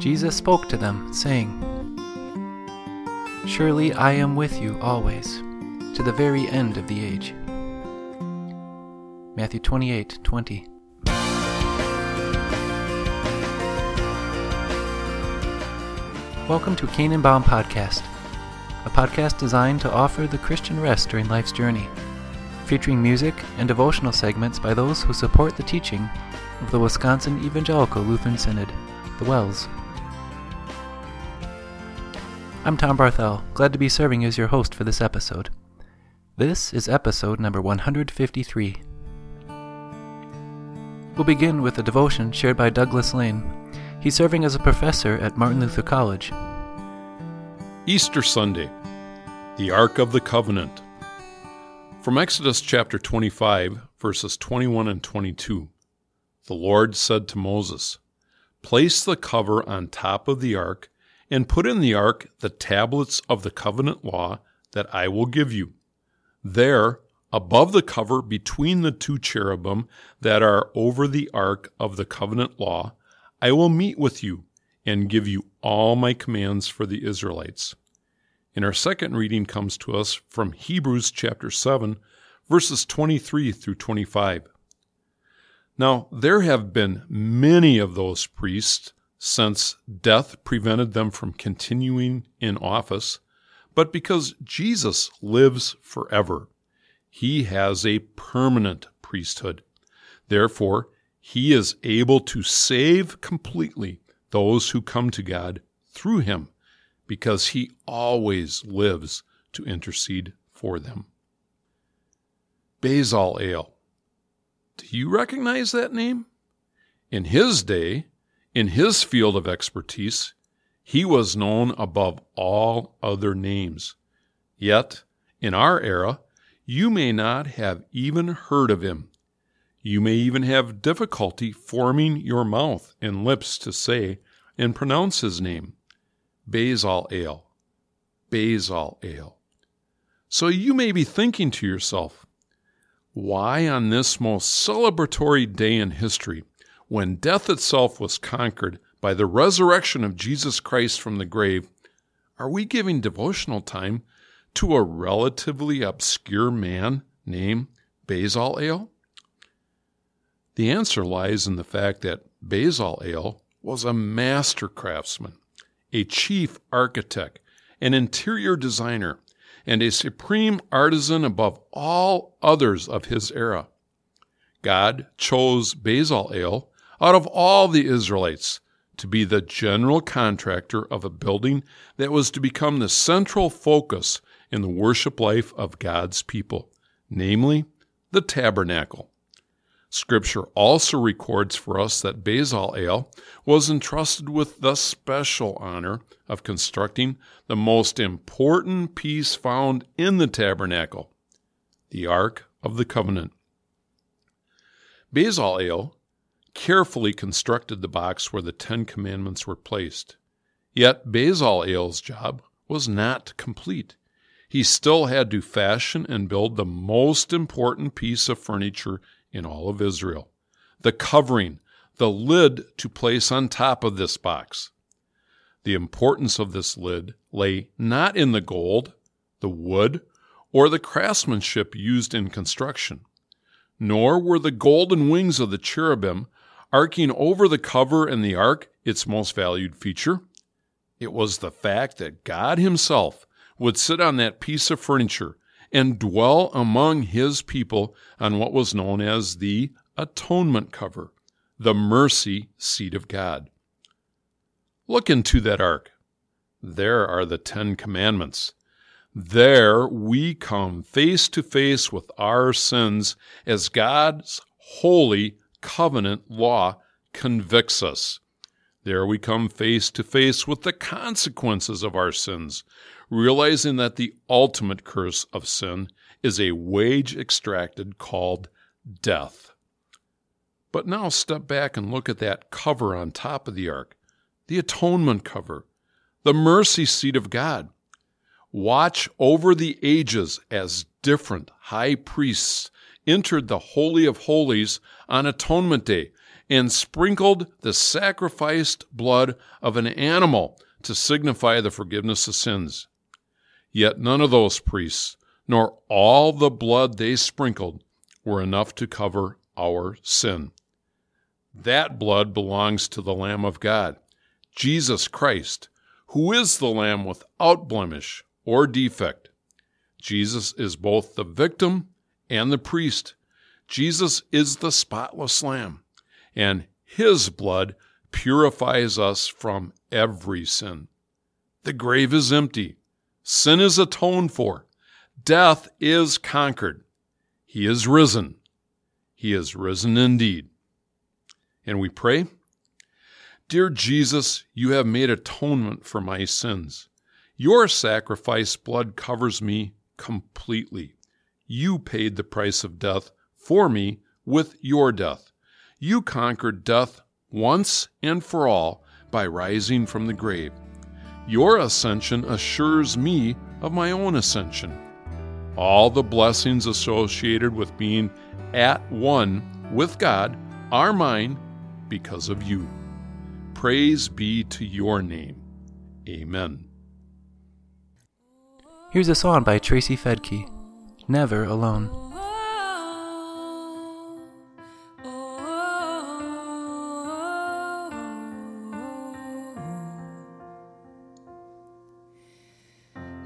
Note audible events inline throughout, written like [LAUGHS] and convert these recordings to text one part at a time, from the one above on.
Jesus spoke to them, saying, Surely I am with you always, to the very end of the age. Matthew 28 20. Welcome to Canaan Bound Podcast, a podcast designed to offer the Christian rest during life's journey, featuring music and devotional segments by those who support the teaching of the Wisconsin Evangelical Lutheran Synod, the WELS. I'm Tom Barthel, glad to be serving as your host for this episode. This is episode number 153. We'll begin with a devotion shared by Douglas Lane. He's serving as a professor at Martin Luther College. Easter Sunday, the Ark of the Covenant. From Exodus chapter 25, verses 21 and 22. The Lord said to Moses, Place the cover on top of the ark, and put in the ark the tablets of the covenant law that I will give you. There, above the cover between the two cherubim that are over the ark of the covenant law, I will meet with you and give you all my commands for the Israelites. And our second reading comes to us from Hebrews chapter 7, verses 23 through 25. Now, there have been many of those priests since death prevented them from continuing in office, but because Jesus lives forever, he has a permanent priesthood. Therefore, he is able to save completely those who come to God through him because he always lives to intercede for them. Bezalel. Do you recognize that name? In his day, in his field of expertise, he was known above all other names. Yet, in our era, you may not have even heard of him you may even have difficulty forming your mouth and lips to say and pronounce his name. Bezalel. Basal ale. So you may be thinking to yourself, why on this most celebratory day in history, when death itself was conquered by the resurrection of Jesus Christ from the grave, are we giving devotional time to a relatively obscure man named Bezalel? The answer lies in the fact that Bezalel was a master craftsman, a chief architect, an interior designer, and a supreme artisan above all others of his era. God chose Bezalel out of all the Israelites to be the general contractor of a building that was to become the central focus in the worship life of God's people, namely the tabernacle. Scripture also records for us that Bezalel was entrusted with the special honor of constructing the most important piece found in the tabernacle, the Ark of the Covenant. Bezalel carefully constructed the box where the Ten Commandments were placed. Yet Bezalel's job was not complete. He still had to fashion and build the most important piece of furniture in all of Israel. The covering, the lid to place on top of this box. The importance of this lid lay not in the gold, the wood, or the craftsmanship used in construction, nor were the golden wings of the cherubim arcing over the cover and the ark its most valued feature. It was the fact that God Himself would sit on that piece of furniture and dwell among his people on what was known as the atonement cover, the mercy seat of God. Look into that ark. There are the Ten Commandments. There we come face to face with our sins as God's holy covenant law convicts us. There we come face to face with the consequences of our sins, realizing that the ultimate curse of sin is a wage extracted called death. But now step back and look at that cover on top of the ark, the atonement cover, the mercy seat of God. Watch over the ages as different high priests entered the Holy of Holies on Atonement Day and sprinkled the sacrificed blood of an animal to signify the forgiveness of sins. Yet none of those priests, nor all the blood they sprinkled, were enough to cover our sin. That blood belongs to the Lamb of God, Jesus Christ, who is the Lamb without blemish or defect. Jesus is both the victim and the priest. Jesus is the spotless Lamb, and his blood purifies us from every sin. The grave is empty. Sin is atoned for. Death is conquered. He is risen. He is risen indeed. And we pray, Dear Jesus, you have made atonement for my sins. Your sacrifice blood covers me completely. You paid the price of death for me with your death. You conquered death once and for all by rising from the grave. Your ascension assures me of my own ascension. All the blessings associated with being at one with God are mine because of you. Praise be to your name. Amen. Here's a song by Tracy Fedke Never Alone.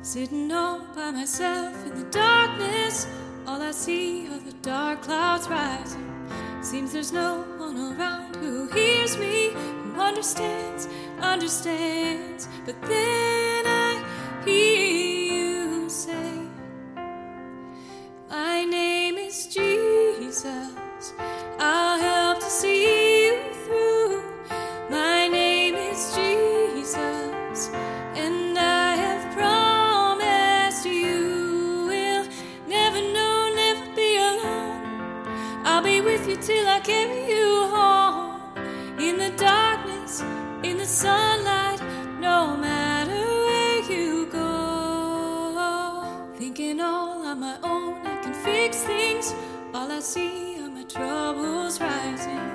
Sitting all by myself in the darkness, all I see are the dark clouds rising. Seems there's no one around who hears me, who understands, understands. But then I hear with you till I carry you home. In the darkness, in the sunlight, no matter where you go. Thinking all on my own, I can fix things. All I see are my troubles rising.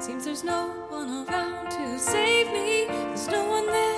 Seems there's no one around to save me. There's no one there,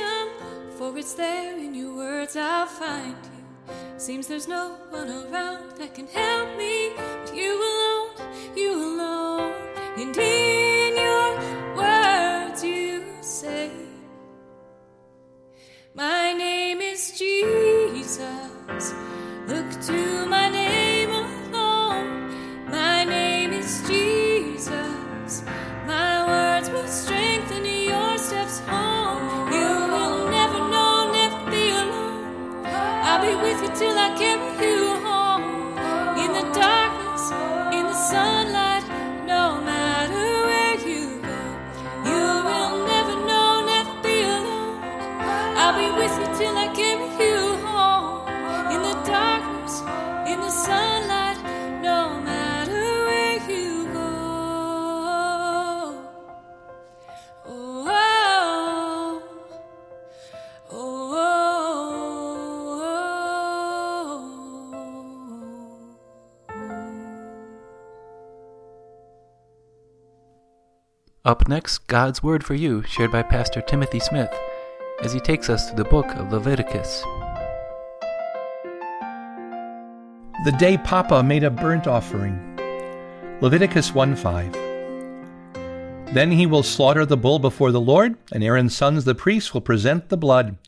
wisdom, for it's there in your words I'll find you. Seems there's no one around that can help me, but you alone, you alone. And Up next, God's Word for You, shared by Pastor Timothy Smith, as he takes us through the book of Leviticus. The day Papa made a burnt offering. Leviticus 1 5. Then he will slaughter the bull before the Lord, and Aaron's sons the priests will present the blood.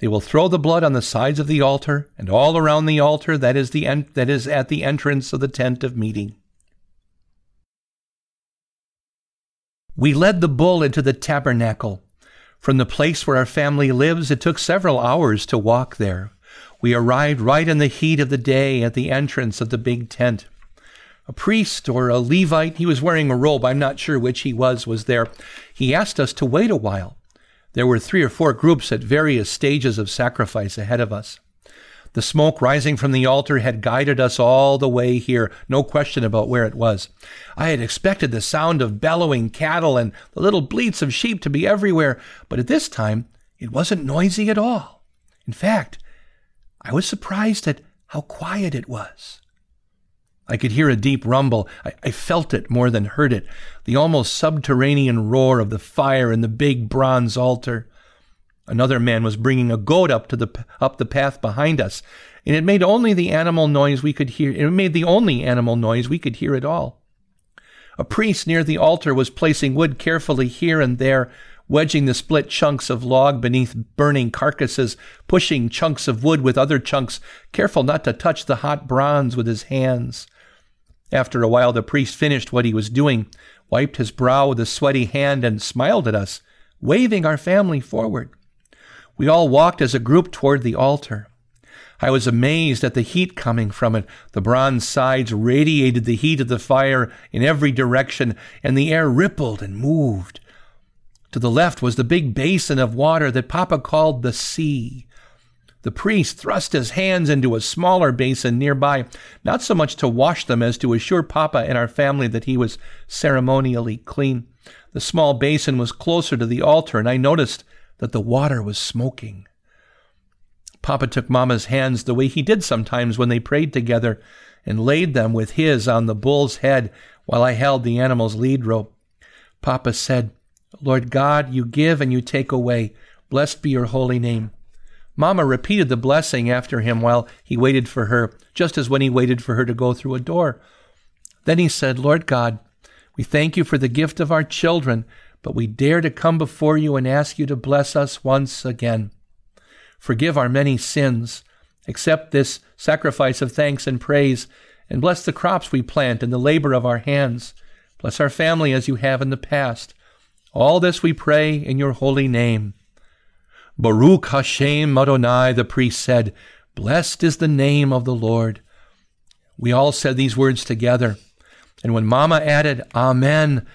They will throw the blood on the sides of the altar and all around the altar that is, the en- that is at the entrance of the tent of meeting. We led the bull into the tabernacle. From the place where our family lives, it took several hours to walk there. We arrived right in the heat of the day at the entrance of the big tent a priest or a Levite, he was wearing a robe, I'm not sure which he was, was there. He asked us to wait a while. There were three or four groups at various stages of sacrifice ahead of us. The smoke rising from the altar had guided us all the way here, no question about where it was. I had expected the sound of bellowing cattle and the little bleats of sheep to be everywhere, but at this time it wasn't noisy at all. In fact, I was surprised at how quiet it was. I could hear a deep rumble. I, I, felt it more than heard it, the almost subterranean roar of the fire in the big bronze altar. Another man was bringing a goat up to the up the path behind us, and it made only the animal noise we could hear. It made the only animal noise we could hear at all. A priest near the altar was placing wood carefully here and there, wedging the split chunks of log beneath burning carcasses, pushing chunks of wood with other chunks, careful not to touch the hot bronze with his hands. After a while, the priest finished what he was doing, wiped his brow with a sweaty hand, and smiled at us, waving our family forward. We all walked as a group toward the altar. I was amazed at the heat coming from it. The bronze sides radiated the heat of the fire in every direction, and the air rippled and moved. To the left was the big basin of water that Papa called the sea. The priest thrust his hands into a smaller basin nearby, not so much to wash them as to assure Papa and our family that he was ceremonially clean. The small basin was closer to the altar, and I noticed that the water was smoking. Papa took Mama's hands the way he did sometimes when they prayed together and laid them with his on the bull's head while I held the animal's lead rope. Papa said, Lord God, you give and you take away. Blessed be your holy name. Mama repeated the blessing after him while he waited for her, just as when he waited for her to go through a door. Then he said, Lord God, we thank you for the gift of our children, but we dare to come before you and ask you to bless us once again. Forgive our many sins. Accept this sacrifice of thanks and praise, and bless the crops we plant and the labor of our hands. Bless our family as you have in the past. All this we pray in your holy name. Baruch Hashem Adonai, the priest said, Blessed is the name of the Lord. We all said these words together. And when Mama added, Amen,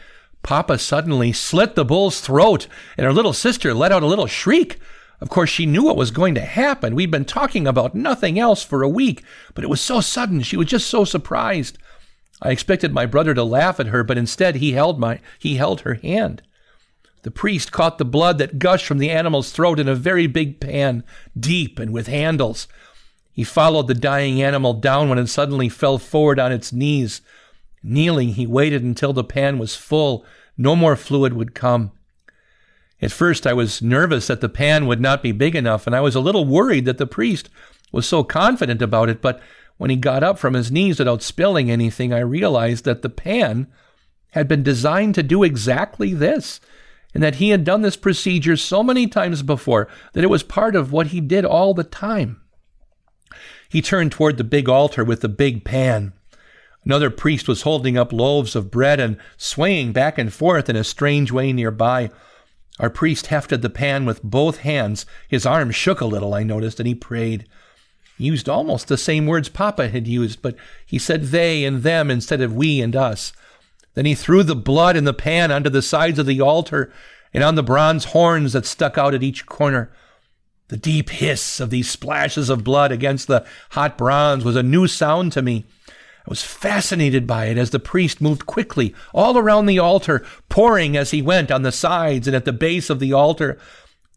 Papa suddenly slit the bull's throat, and her little sister let out a little shriek. Of course, she knew what was going to happen. We'd been talking about nothing else for a week, but it was so sudden. She was just so surprised. I expected my brother to laugh at her, but instead he held my he held her hand. The priest caught the blood that gushed from the animal's throat in a very big pan, deep and with handles. He followed the dying animal down when it suddenly fell forward on its knees. Kneeling, he waited until the pan was full. No more fluid would come. At first, I was nervous that the pan would not be big enough, and I was a little worried that the priest was so confident about it. But when he got up from his knees without spilling anything, I realized that the pan had been designed to do exactly this and that he had done this procedure so many times before that it was part of what he did all the time. He turned toward the big altar with the big pan. Another priest was holding up loaves of bread and swaying back and forth in a strange way nearby. Our priest hefted the pan with both hands. His arm shook a little, I noticed, and he prayed. He used almost the same words Papa had used, but he said they and them instead of we and us. Then he threw the blood in the pan onto the sides of the altar and on the bronze horns that stuck out at each corner. The deep hiss of these splashes of blood against the hot bronze was a new sound to me. I was fascinated by it as the priest moved quickly all around the altar, pouring as he went on the sides and at the base of the altar.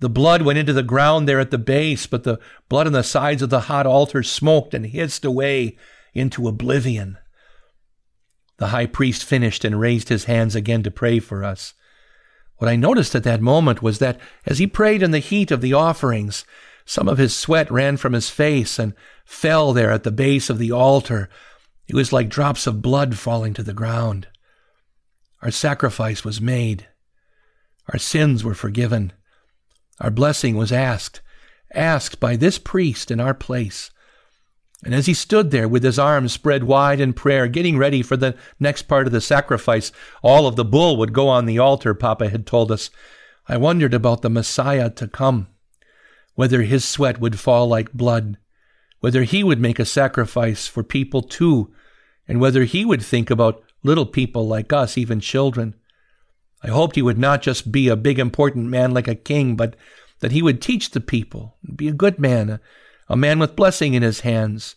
The blood went into the ground there at the base, but the blood on the sides of the hot altar smoked and hissed away into oblivion. The high priest finished and raised his hands again to pray for us. What I noticed at that moment was that as he prayed in the heat of the offerings, some of his sweat ran from his face and fell there at the base of the altar. It was like drops of blood falling to the ground. Our sacrifice was made. Our sins were forgiven. Our blessing was asked, asked by this priest in our place. And as he stood there with his arms spread wide in prayer, getting ready for the next part of the sacrifice, all of the bull would go on the altar, Papa had told us. I wondered about the Messiah to come, whether his sweat would fall like blood, whether he would make a sacrifice for people too, and whether he would think about little people like us, even children. I hoped he would not just be a big important man like a king, but that he would teach the people, be a good man, a, a man with blessing in his hands,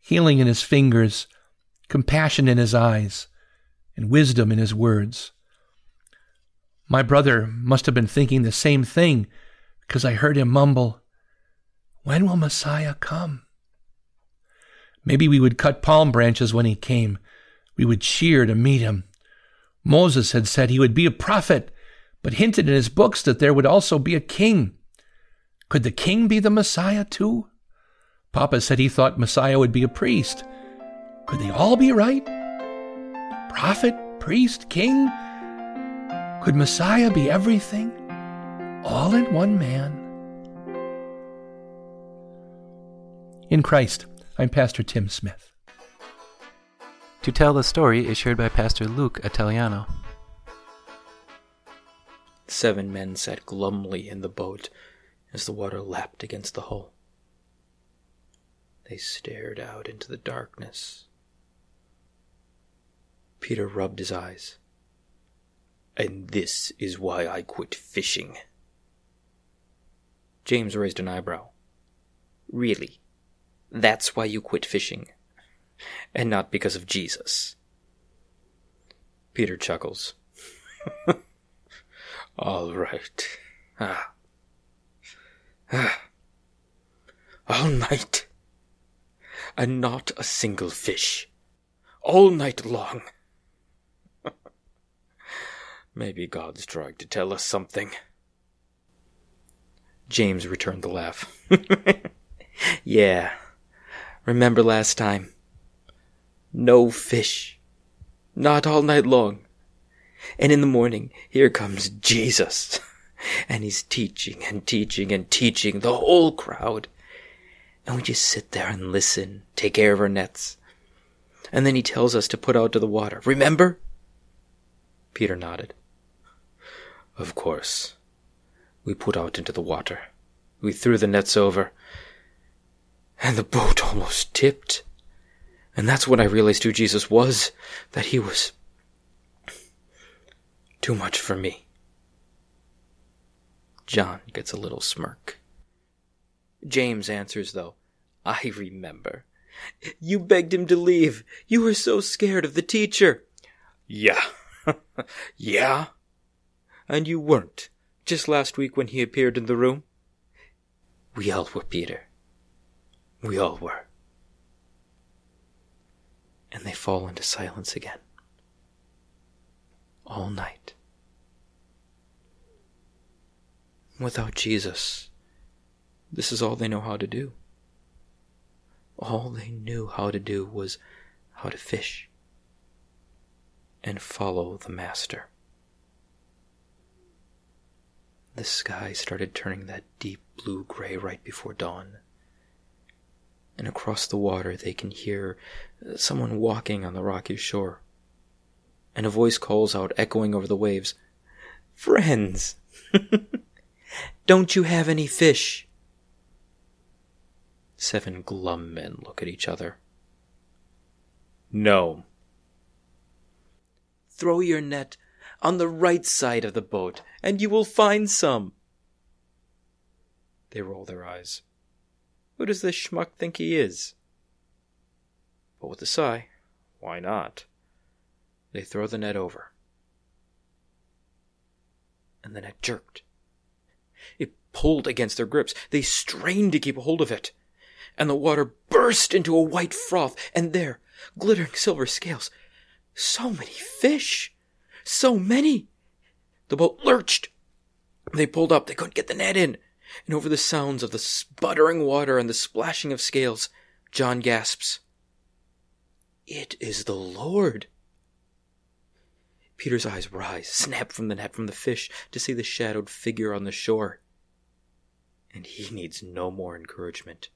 healing in his fingers, compassion in his eyes, and wisdom in his words. My brother must have been thinking the same thing because I heard him mumble, When will Messiah come? Maybe we would cut palm branches when he came. We would cheer to meet him. Moses had said he would be a prophet, but hinted in his books that there would also be a king. Could the king be the Messiah too? Papa said he thought Messiah would be a priest. Could they all be right? Prophet, priest, king? Could Messiah be everything? All in one man? In Christ, I'm Pastor Tim Smith. To tell the story is shared by Pastor Luke Italiano. Seven men sat glumly in the boat as the water lapped against the hull. They stared out into the darkness. Peter rubbed his eyes. And this is why I quit fishing. James raised an eyebrow. Really? That's why you quit fishing? And not because of Jesus? Peter chuckles. [LAUGHS] All right. Ah. Ah. All night and not a single fish. All night long. [LAUGHS] Maybe God's trying to tell us something. James returned the laugh. [LAUGHS] yeah. Remember last time? No fish. Not all night long. And in the morning, here comes Jesus. [LAUGHS] And he's teaching and teaching and teaching the whole crowd and we just sit there and listen, take care of our nets. And then he tells us to put out to the water. Remember? Peter nodded. Of course. We put out into the water. We threw the nets over. And the boat almost tipped. And that's when I realized who Jesus was. That he was too much for me. John gets a little smirk. James answers, though. I remember. You begged him to leave. You were so scared of the teacher. Yeah. [LAUGHS] yeah. And you weren't, just last week when he appeared in the room? We all were, Peter. We all were. And they fall into silence again. All night. Without Jesus, this is all they know how to do. All they knew how to do was how to fish and follow the master. The sky started turning that deep blue gray right before dawn. And across the water, they can hear uh, someone walking on the rocky shore. And a voice calls out, echoing over the waves, Friends! [LAUGHS] Don't you have any fish? Seven glum men look at each other. No. Throw your net on the right side of the boat, and you will find some. They roll their eyes. Who does this schmuck think he is? But with a sigh, why not? They throw the net over. And the net jerked. It pulled against their grips. They strained to keep a hold of it and the water burst into a white froth, and there, glittering silver scales, so many fish! So many! The boat lurched, They pulled up, they couldn't get the net in. And over the sounds of the sputtering water and the splashing of scales, John gasps, It is the Lord. Peter's eyes rise, snap from the net from the fish to see the shadowed figure on the shore. And he needs no more encouragement.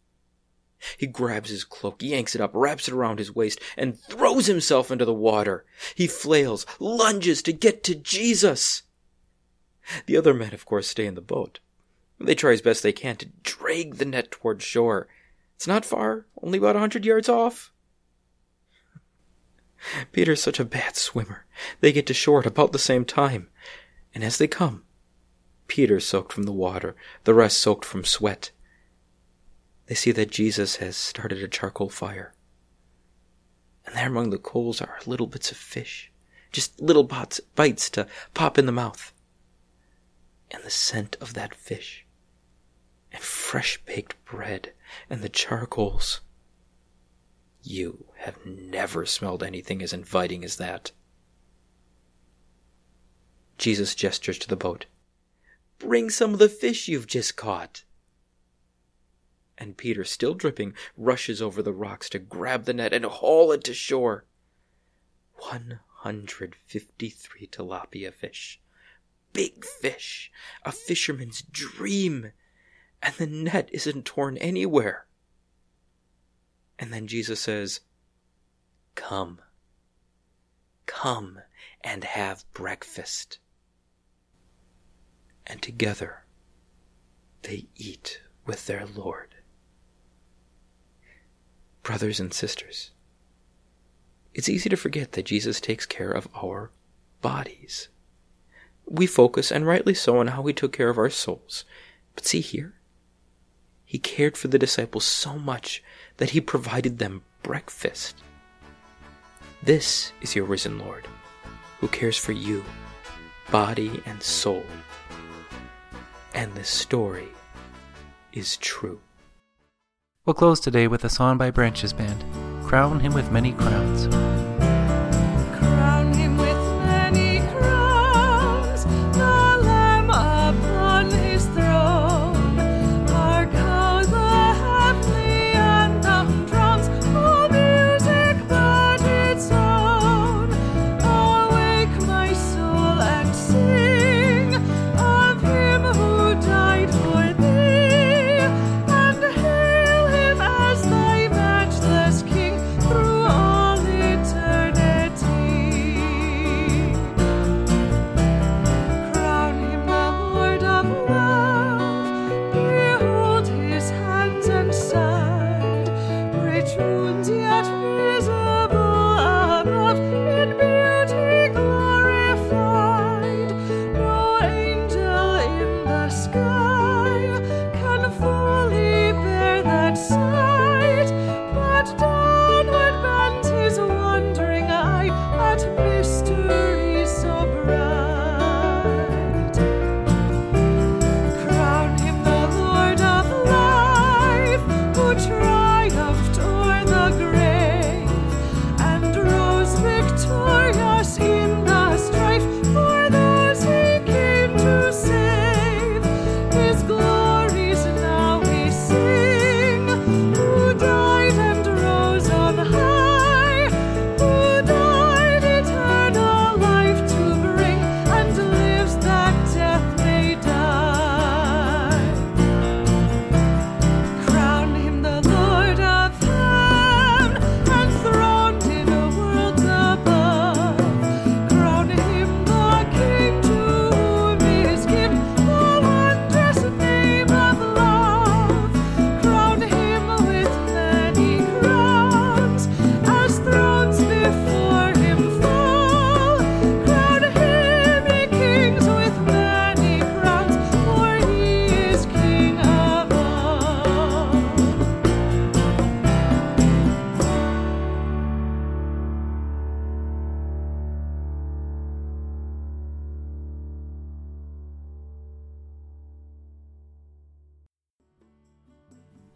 He grabs his cloak, yanks it up, wraps it around his waist, and throws himself into the water. He flails, lunges to get to Jesus. The other men, of course, stay in the boat. They try as best they can to drag the net toward shore. It's not far, only about a hundred yards off. [LAUGHS] Peter's such a bad swimmer. They get to shore at about the same time. And as they come, Peter soaked from the water, the rest soaked from sweat. They see that Jesus has started a charcoal fire. And there among the coals are little bits of fish, just little bites, bites to pop in the mouth. And the scent of that fish, and fresh baked bread, and the charcoals. You have never smelled anything as inviting as that. Jesus gestures to the boat. Bring some of the fish you've just caught. And Peter, still dripping, rushes over the rocks to grab the net and haul it to shore. 153 tilapia fish. Big fish. A fisherman's dream. And the net isn't torn anywhere. And then Jesus says, Come. Come and have breakfast. And together they eat with their Lord. Brothers and sisters, it's easy to forget that Jesus takes care of our bodies. We focus, and rightly so, on how he took care of our souls. But see here, he cared for the disciples so much that he provided them breakfast. This is your risen Lord, who cares for you, body and soul. And this story is true. We'll close today with a song by Branches Band, Crown Him with Many Crowns.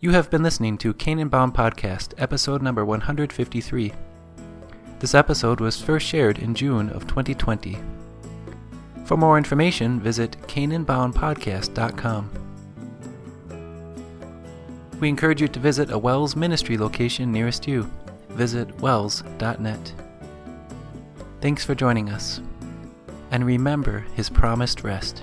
You have been listening to Canaan Podcast, episode number 153. This episode was first shared in June of 2020. For For more information, visit canaanboundpodcast.com. We encourage you to visit a WELS ministry location nearest you. Visit wels.net. Thanks for joining us. And remember his promised rest.